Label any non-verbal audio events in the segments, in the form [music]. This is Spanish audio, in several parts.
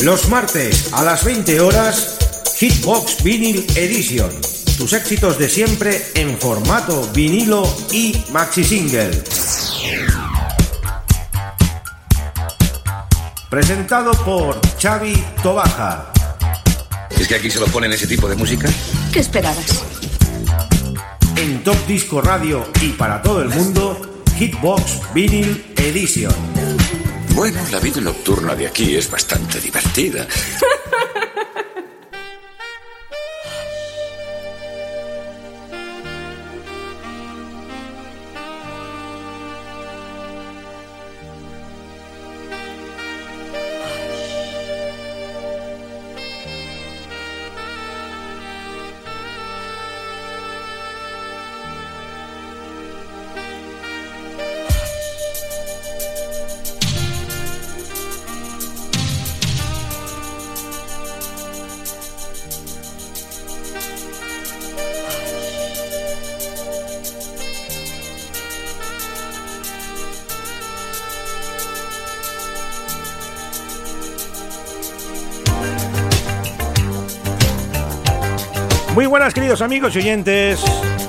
Los martes a las 20 horas, Hitbox Vinyl Edition. Tus éxitos de siempre en formato vinilo y maxi single. Presentado por Xavi Tobaja. ¿Es que aquí se lo ponen ese tipo de música? ¿Qué esperabas? En Top Disco Radio y para todo el mundo, Hitbox Vinyl Edition. Bueno, la vida nocturna de aquí es bastante divertida. [laughs] buenas queridos amigos y oyentes.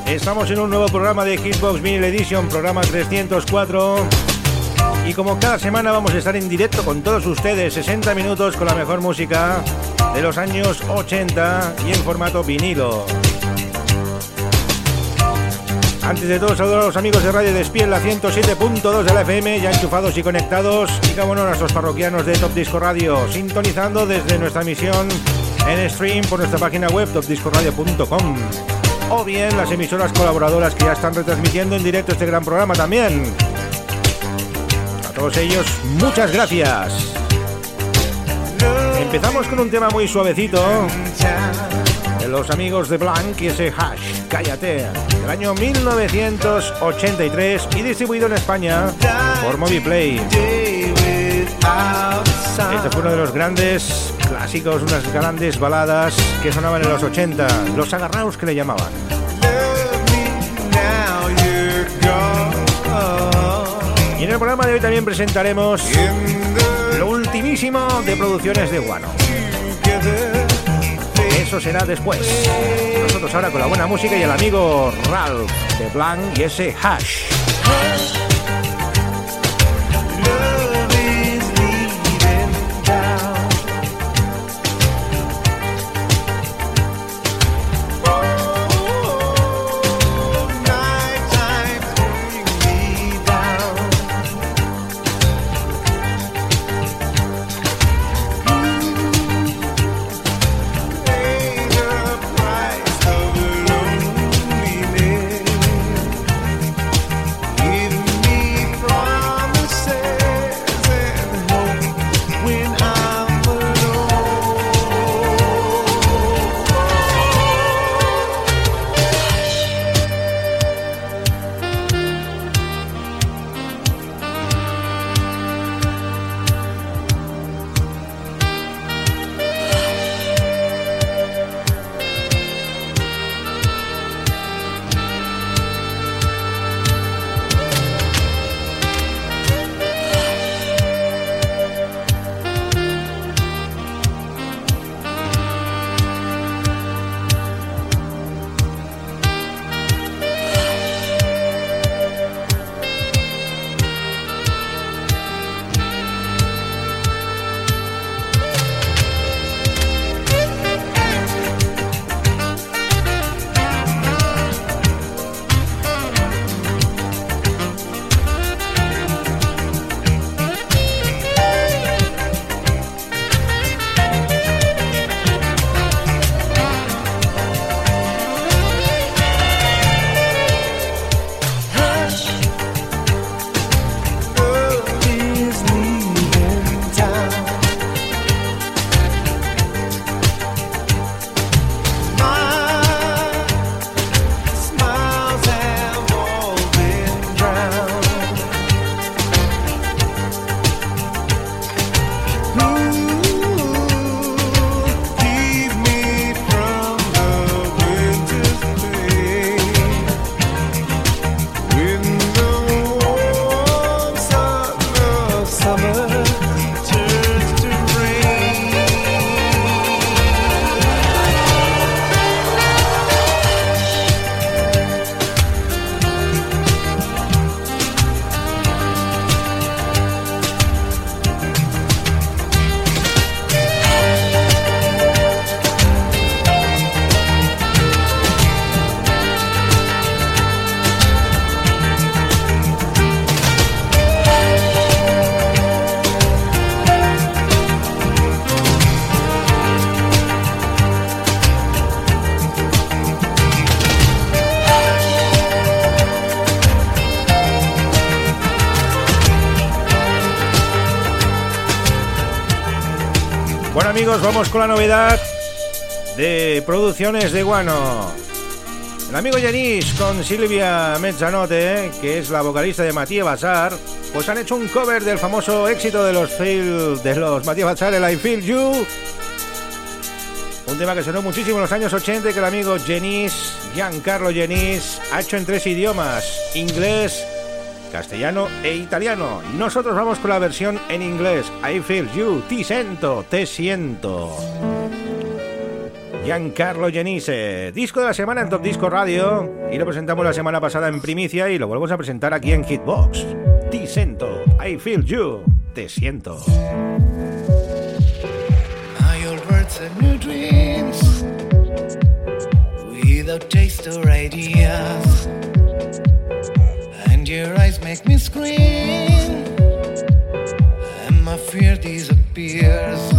Estamos en un nuevo programa de Hitbox Vinyl Edition, programa 304. Y como cada semana vamos a estar en directo con todos ustedes, 60 minutos con la mejor música de los años 80 y en formato vinilo. Antes de todo, saludar a los amigos de Radio Despiel, la 107.2 de la FM, ya enchufados y conectados. Y como no, a nuestros parroquianos de Top Disco Radio, sintonizando desde nuestra emisión en stream por nuestra página web topdiscoradio.com o bien las emisoras colaboradoras que ya están retransmitiendo en directo este gran programa también. A todos ellos, muchas gracias. Empezamos con un tema muy suavecito de los amigos de Blanc y ese hash, cállate, del año 1983 y distribuido en España por Moviplay. Este fue uno de los grandes clásicos, unas grandes baladas que sonaban en los 80, los agarraos que le llamaban. Y en el programa de hoy también presentaremos lo ultimísimo de producciones de Guano. Eso será después. Nosotros ahora con la buena música y el amigo Ralph de Blanc y ese hash. Bueno amigos, vamos con la novedad de Producciones de Guano. El amigo Yanis con Silvia Mezzanote, que es la vocalista de Matías Bazar, pues han hecho un cover del famoso éxito de los Feel, de los Matías Bazar, el I Feel You. Un tema que sonó muchísimo en los años 80 que el amigo Jenis, Giancarlo Jenis, ha hecho en tres idiomas, inglés, castellano e italiano. Nosotros vamos con la versión en inglés. I feel you, ti siento, te siento. Giancarlo Genise, disco de la semana en Top Disco Radio y lo presentamos la semana pasada en primicia y lo volvemos a presentar aquí en Hitbox. Ti siento, I feel you, te siento. My your eyes make me scream, and my fear disappears.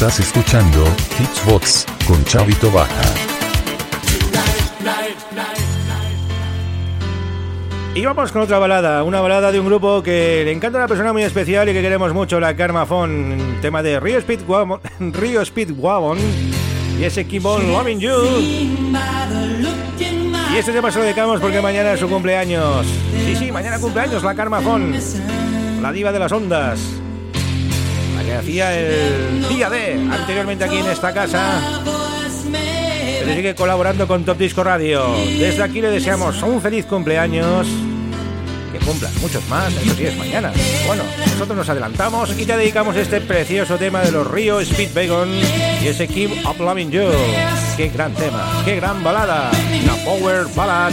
Estás escuchando Hitsbox con Chavito Baja. Y vamos con otra balada, una balada de un grupo que le encanta a una persona muy especial y que queremos mucho, la Carmafón, tema de Rio Speed Wagon, [laughs] Rio Speed Wagon y ese Keep On Loving You. Y este tema se lo dedicamos porque mañana es su cumpleaños. Sí, sí, mañana cumpleaños la Carmafón, la diva de las ondas, hacía el día D anteriormente aquí en esta casa. Pero sigue colaborando con Top Disco Radio. Desde aquí le deseamos un feliz cumpleaños. Que cumplan muchos más, eso sí es mañana. Bueno, nosotros nos adelantamos y te dedicamos este precioso tema de los Río Speedwagon y ese Keep Up Loving You. Qué gran tema, qué gran balada. Una power ballad.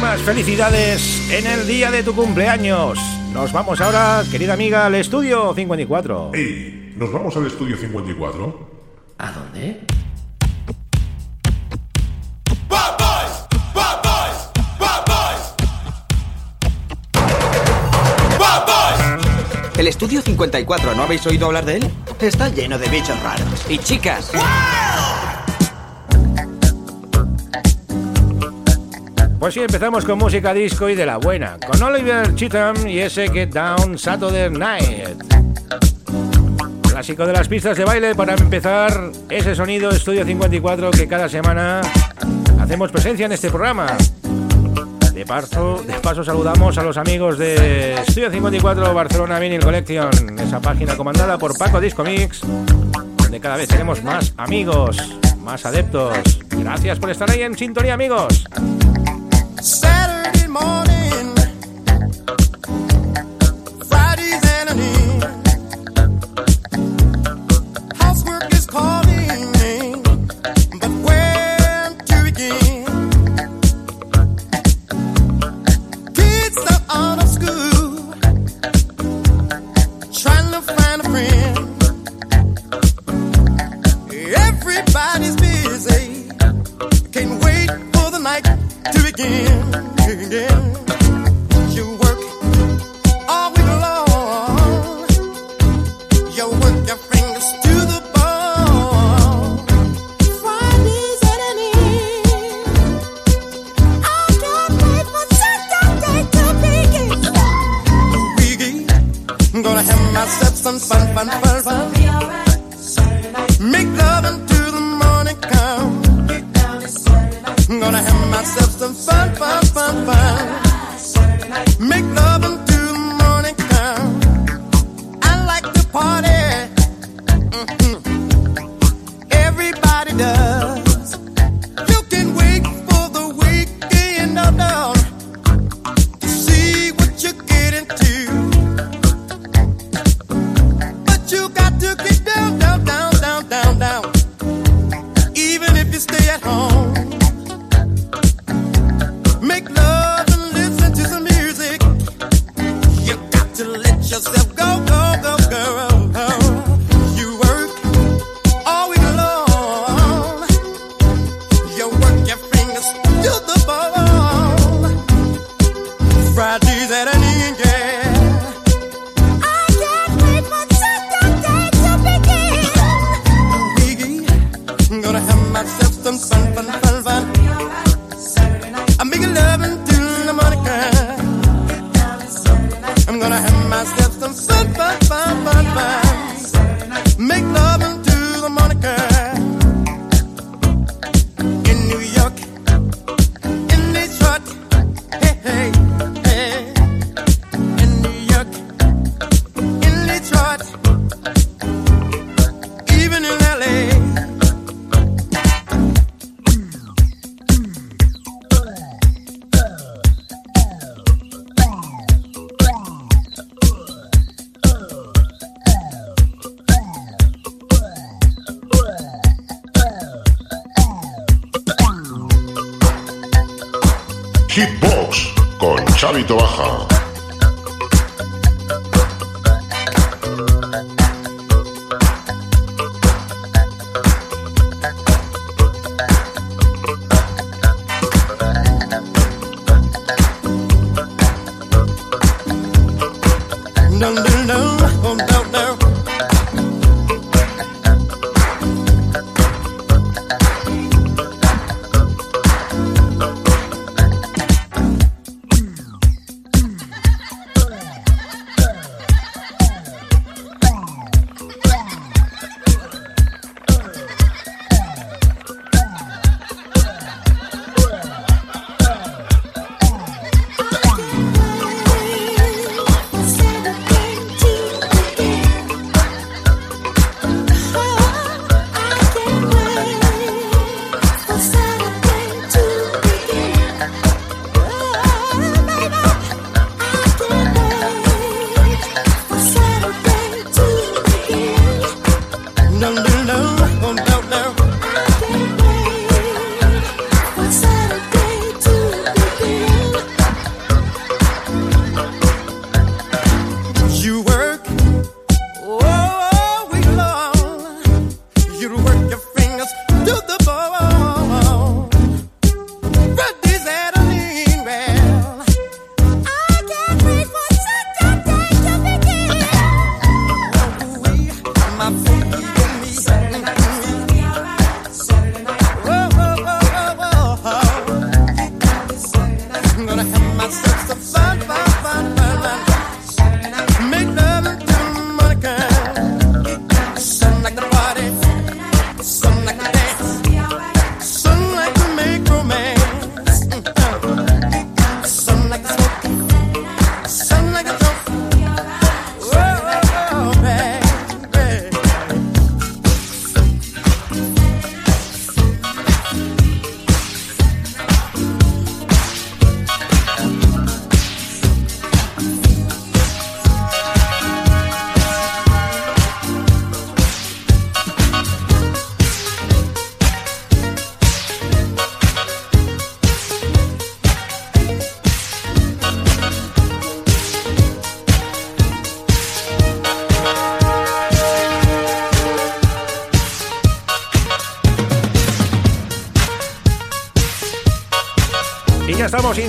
Muchísimas felicidades en el día de tu cumpleaños. Nos vamos ahora, querida amiga, al estudio 54. ¡Ey! ¿Nos vamos al estudio 54? ¿A dónde? El estudio 54, ¿no habéis oído hablar de él? Está lleno de bichos raros. Y chicas, Pues sí, empezamos con música disco y de la buena, con Oliver Cheatham y ese Get Down Saturday Night. Clásico de las pistas de baile para empezar ese sonido Estudio 54 que cada semana hacemos presencia en este programa. De paso, de paso saludamos a los amigos de Estudio 54 Barcelona Vinyl Collection, esa página comandada por Paco Disco Mix, donde cada vez tenemos más amigos, más adeptos. Gracias por estar ahí en sintonía, amigos. Saturday morning, con Chavito Baja.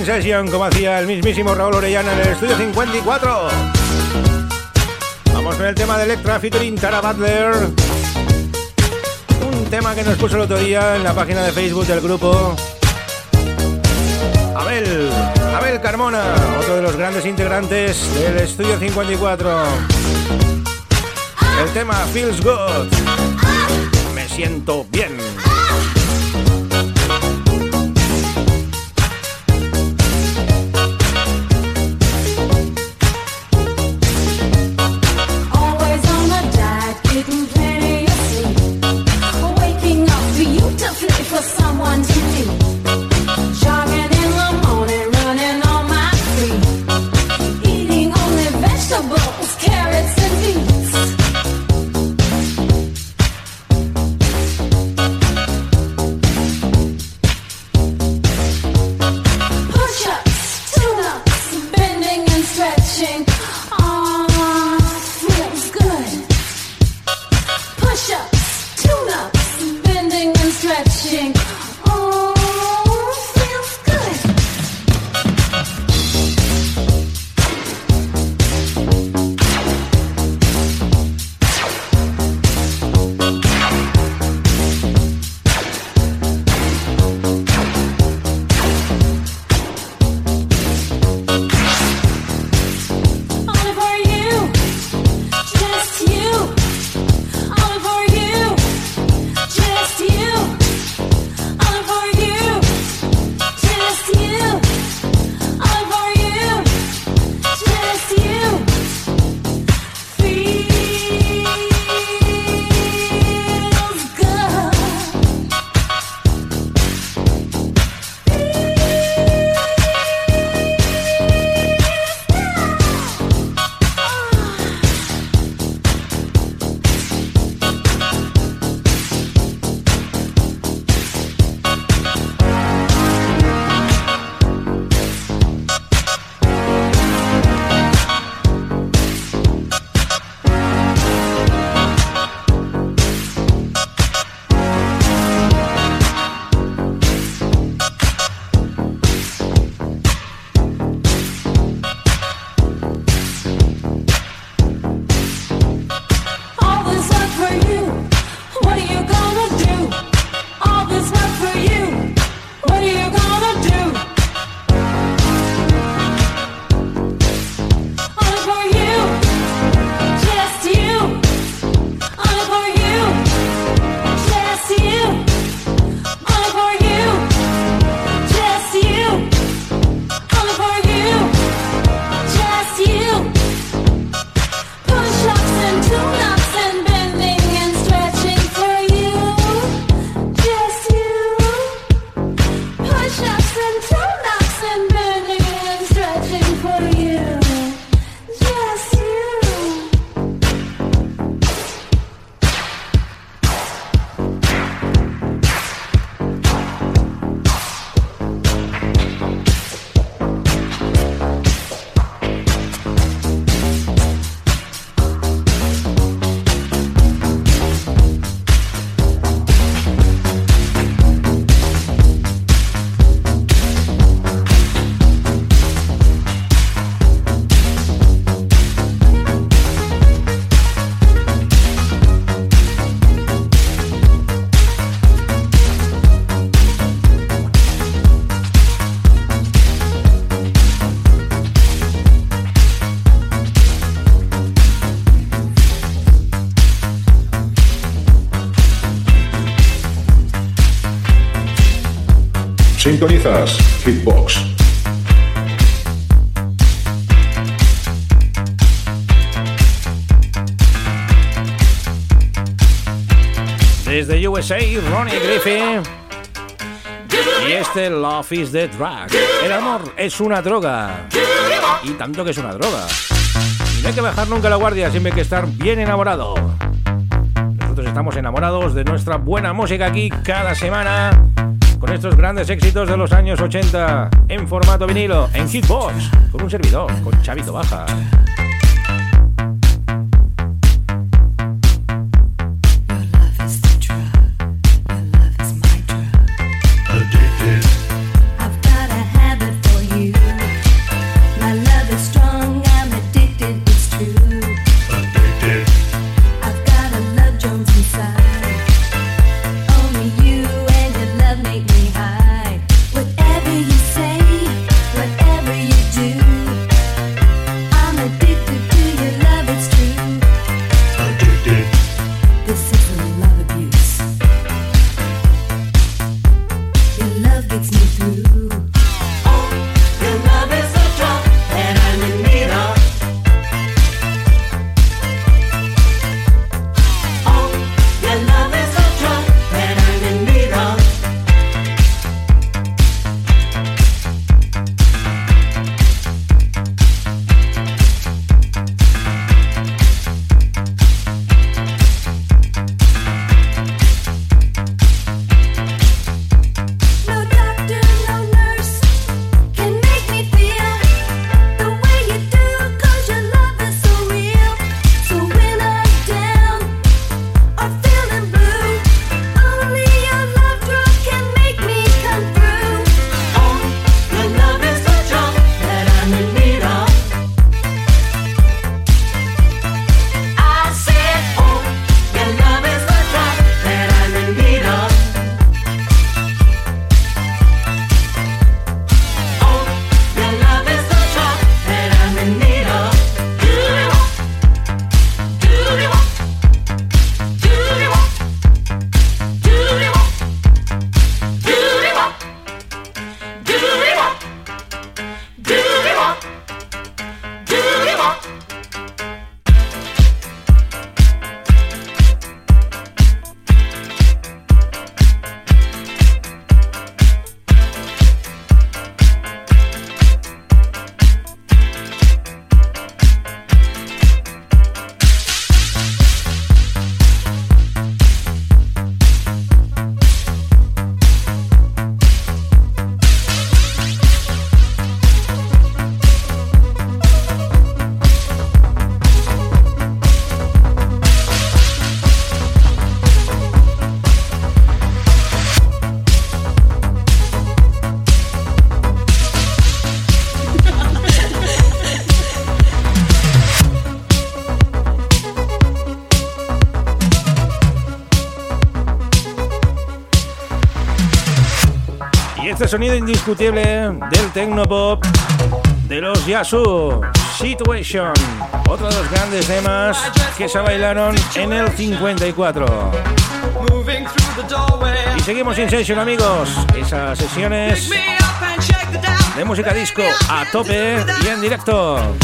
In session, como hacía el mismísimo Raúl Orellana en el estudio 54. Vamos con el tema de Electra featuring Tara Butler. Un tema que nos puso el otro día en la página de Facebook del grupo. Abel, Abel Carmona, otro de los grandes integrantes del estudio 54. El tema Feels Good. Me siento bien. Stretching. Sintonizas Hitbox. Desde USA, Ronnie Griffin. Y este Love is the Drug. El amor es una droga. Y tanto que es una droga. No hay que bajar nunca la guardia, siempre hay que estar bien enamorado. Nosotros estamos enamorados de nuestra buena música aquí cada semana. Estos grandes éxitos de los años 80 en formato vinilo, en Hitbox, con un servidor, con Chavito Baja. este sonido indiscutible del Tecnopop de los Yasu. Situation, otro de los grandes temas que se bailaron en el 54. Y seguimos sin sesión, amigos. Esas sesiones de música disco a tope y en directo.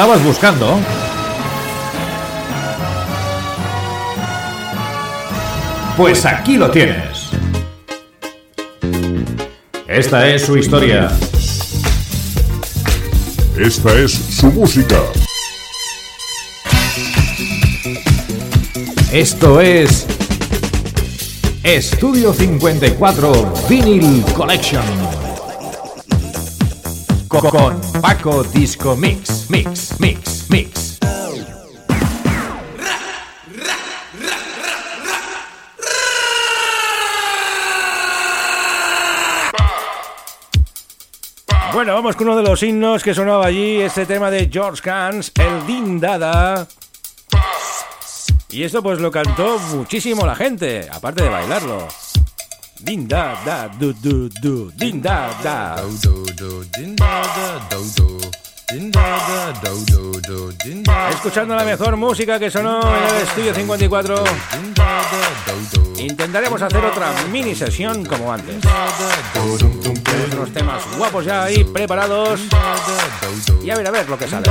Estabas buscando? Pues aquí lo tienes. Esta es su historia. Esta es su música. Esto es Estudio 54 Vinyl Collection. Co- Con Paco Disco Mix, Mix, Mix, Mix. Bueno, vamos con uno de los himnos que sonaba allí, este tema de George Cans, el Din Dada. Y esto pues lo cantó muchísimo la gente, aparte de bailarlo. Din da da du du du, din da da. Escuchando la mejor música que sonó en el estudio 54, intentaremos hacer otra mini sesión como antes. Unos temas guapos ya ahí, preparados. Y a ver, a ver lo que sale.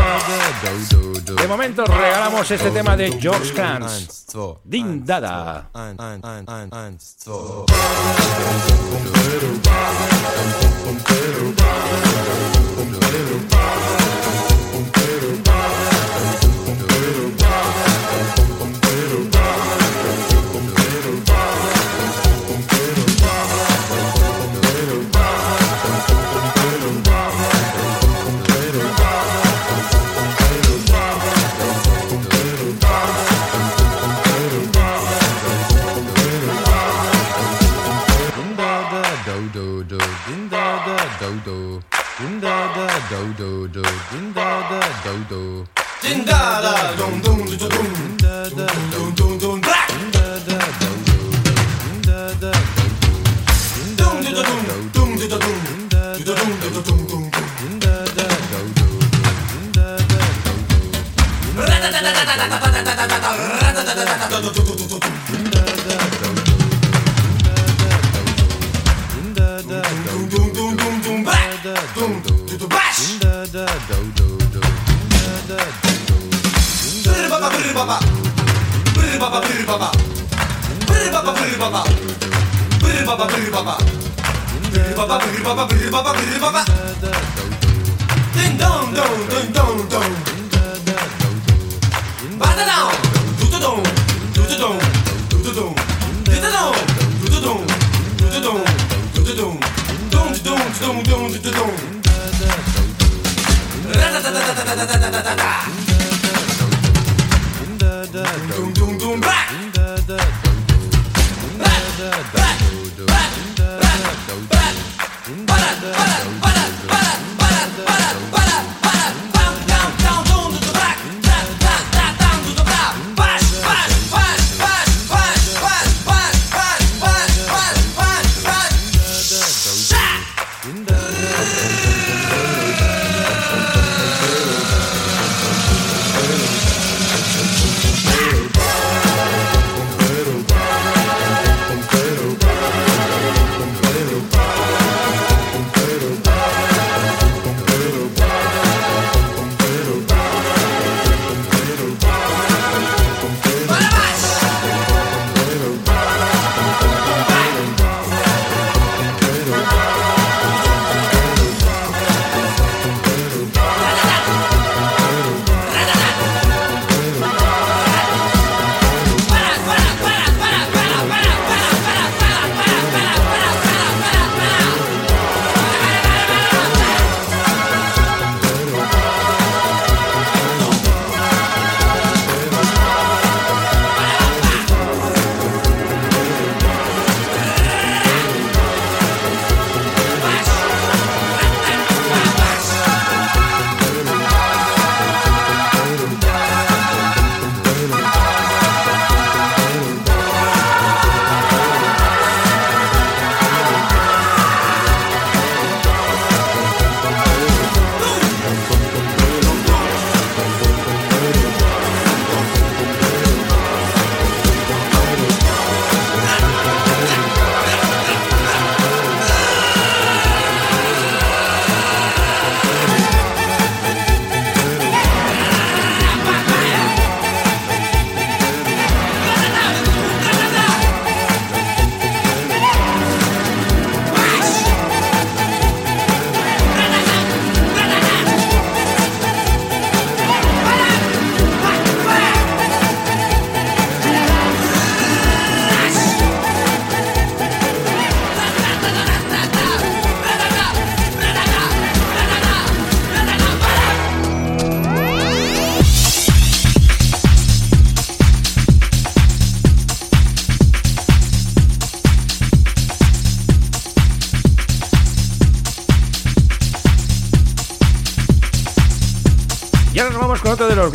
De momento regalamos este tema de George Kranz. Dindada. Thank you. Dodo. Din da da dum dum dum dum. baba, brr baba, brr baba, brr baba. Ding dong dong, ding dong dong. Bada dong, do do dong, do do dong, do do dong, do do dong, do do dong, do do dong, do do dong, dong dong dong dong do dong. Da da da da da da da da da da da. Dong dong dong back.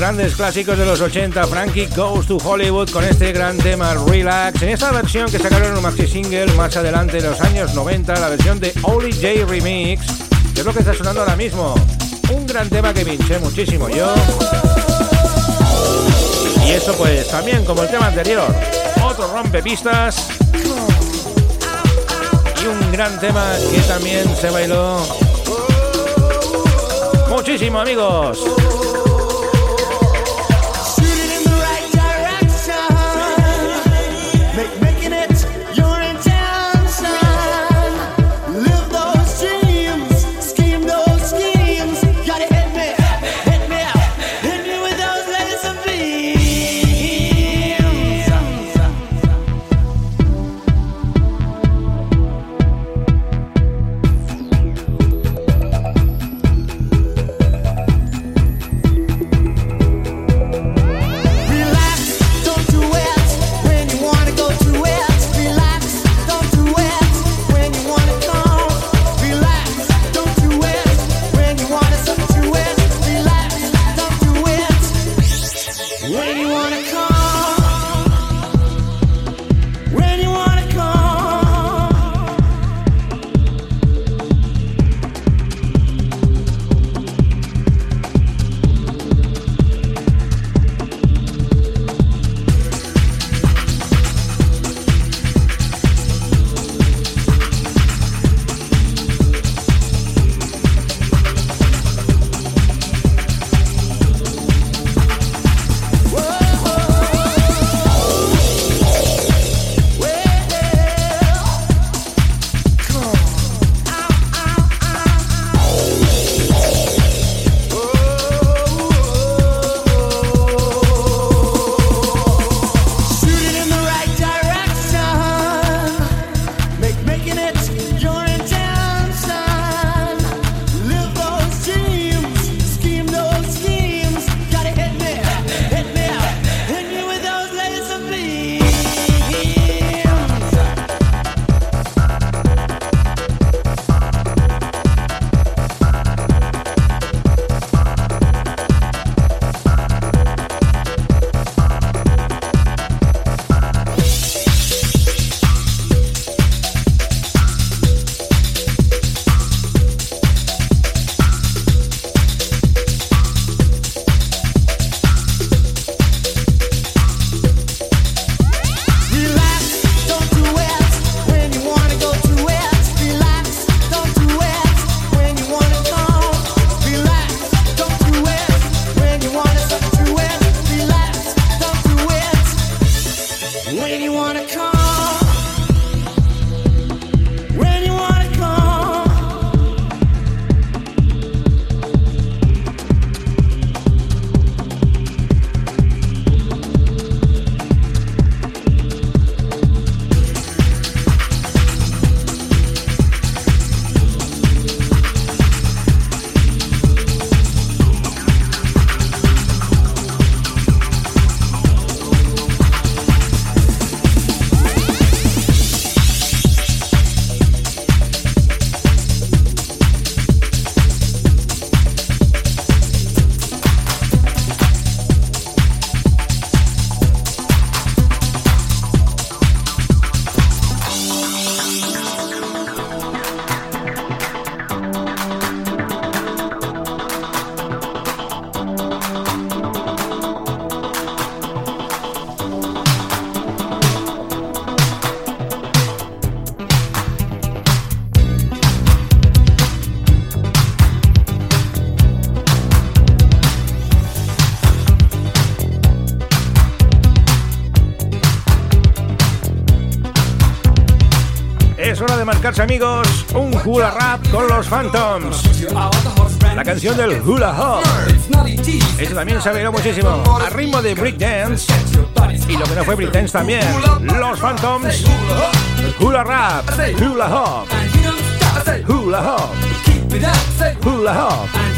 Grandes clásicos de los 80, Frankie Goes to Hollywood, con este gran tema Relax, en esta versión que sacaron un maxi single más adelante en los años 90, la versión de Oli J Remix, que es lo que está sonando ahora mismo. Un gran tema que pinché muchísimo yo. Y eso pues también como el tema anterior, otro rompepistas y un gran tema que también se bailó muchísimo amigos. Con los Phantoms. La canción del hula hop. Eso también se bailó muchísimo. A ritmo de breakdance. Y lo que no fue breakdance también. Los Phantoms. Hula rap. Hula hop. Hula hop. Hula hop.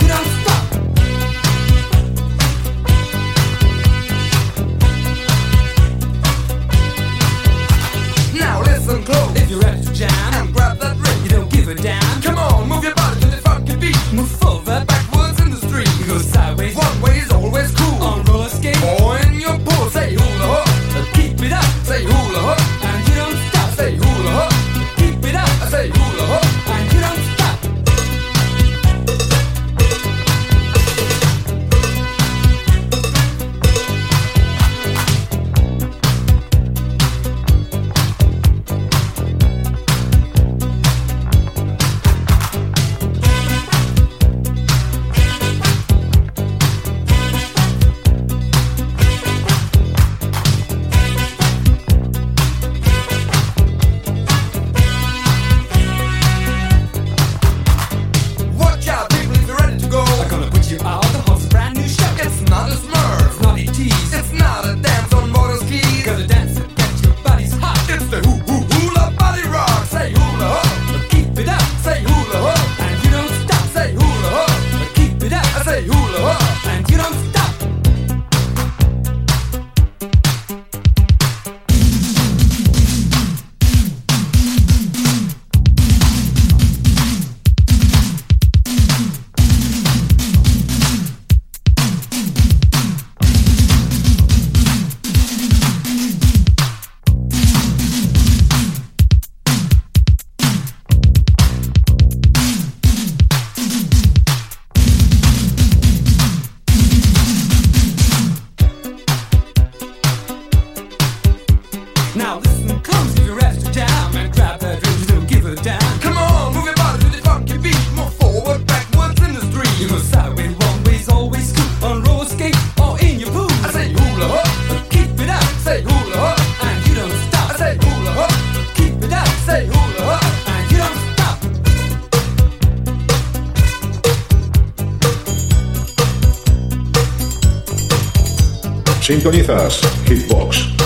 Sintonizas Hitbox.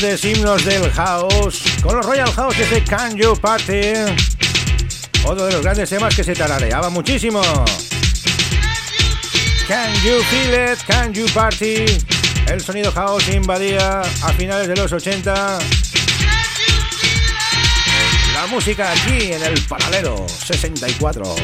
grandes himnos del house, con los Royal House desde Can You Party, otro de los grandes temas que se tarareaba muchísimo. Can You Feel It, Can You Party, el sonido house invadía a finales de los 80 la música aquí en el paralelo 64.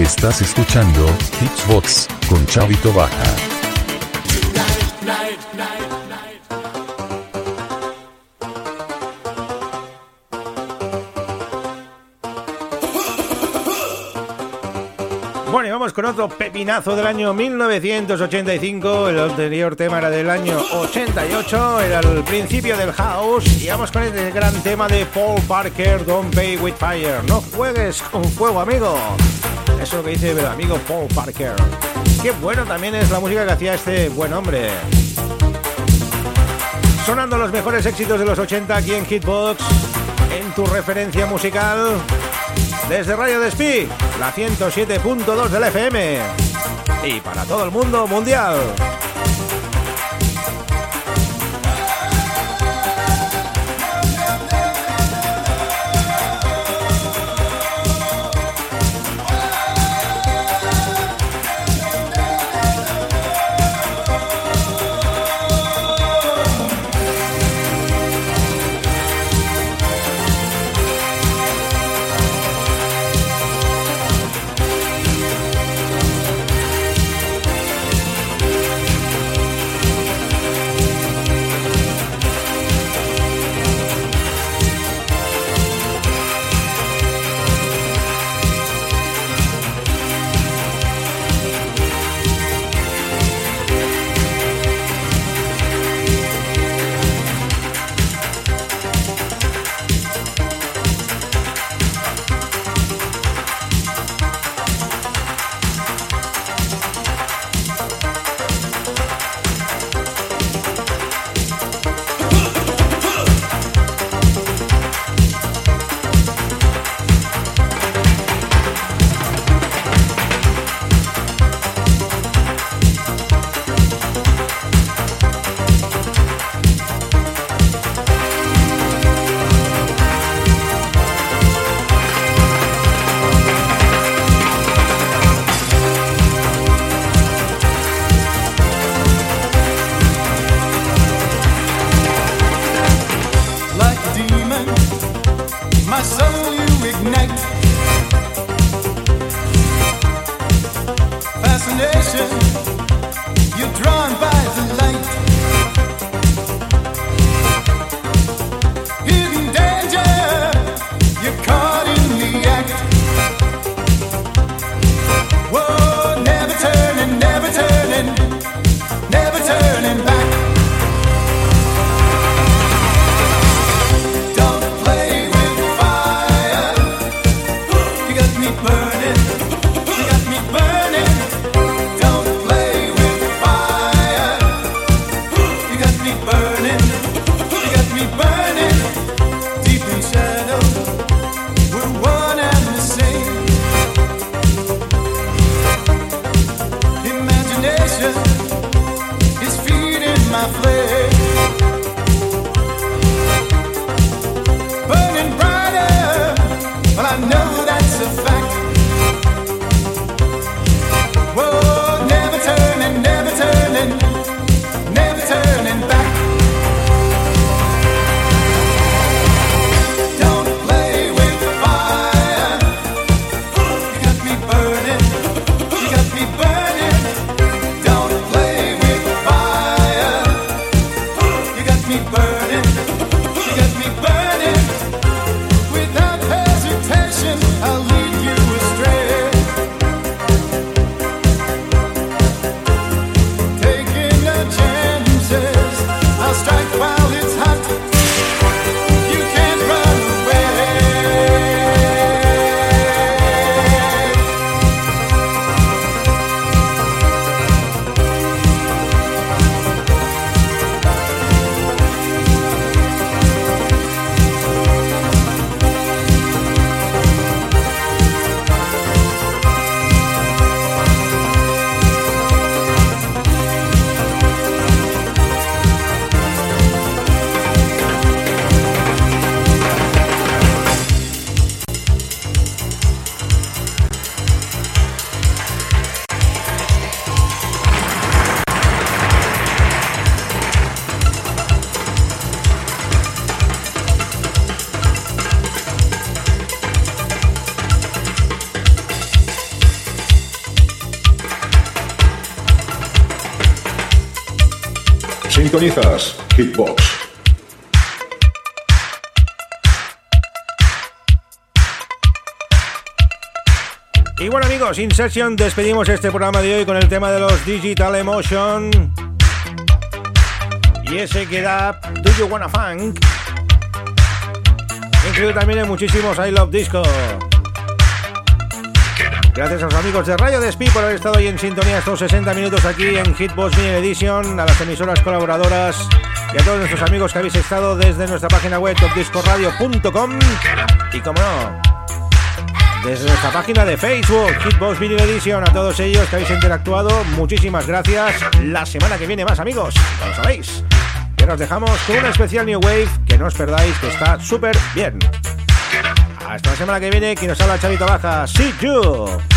Estás escuchando Hitsbox con Chavito Baja. Bueno, y vamos con otro pepinazo del año 1985. El anterior tema era del año 88, era el principio del house. Y vamos con este gran tema de Paul Parker, Don't Pay with Fire. No juegues con fuego, amigo. Eso es lo que dice el amigo Paul Parker. Qué bueno también es la música que hacía este buen hombre. Sonando los mejores éxitos de los 80 aquí en Hitbox, en tu referencia musical. Desde Radio Despí, la 107.2 del FM. Y para todo el mundo mundial. Y bueno amigos, In despedimos este programa de hoy con el tema de los Digital Emotion. Y ese que da Do You Wanna Funk. Incluido también en muchísimos I Love Disco. Gracias a los amigos de Radio Despí por haber estado ahí en sintonía estos 60 minutos aquí en Hitbox Mini Edition, a las emisoras colaboradoras y a todos nuestros amigos que habéis estado desde nuestra página web topdiscoradio.com y como no, desde nuestra página de Facebook, Hitbox Video Edition, a todos ellos que habéis interactuado, muchísimas gracias. La semana que viene más amigos, ya lo sabéis. Que nos dejamos con una especial New Wave que no os perdáis, que está súper bien. Hasta la semana que viene, quien nos habla Chavito Baja, See You.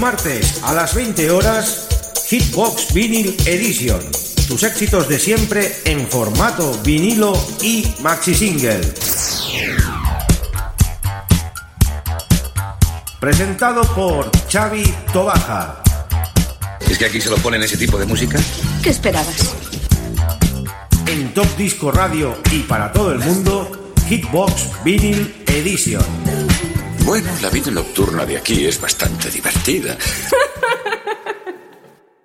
Martes a las 20 horas, Hitbox Vinyl Edition. Tus éxitos de siempre en formato vinilo y maxi single. Presentado por Xavi Tobaja. ¿Es que aquí se lo ponen ese tipo de música? ¿Qué esperabas? En Top Disco Radio y para todo el mundo, Hitbox Vinyl Edition. Bueno, la vida nocturna de aquí es bastante divertida. [laughs]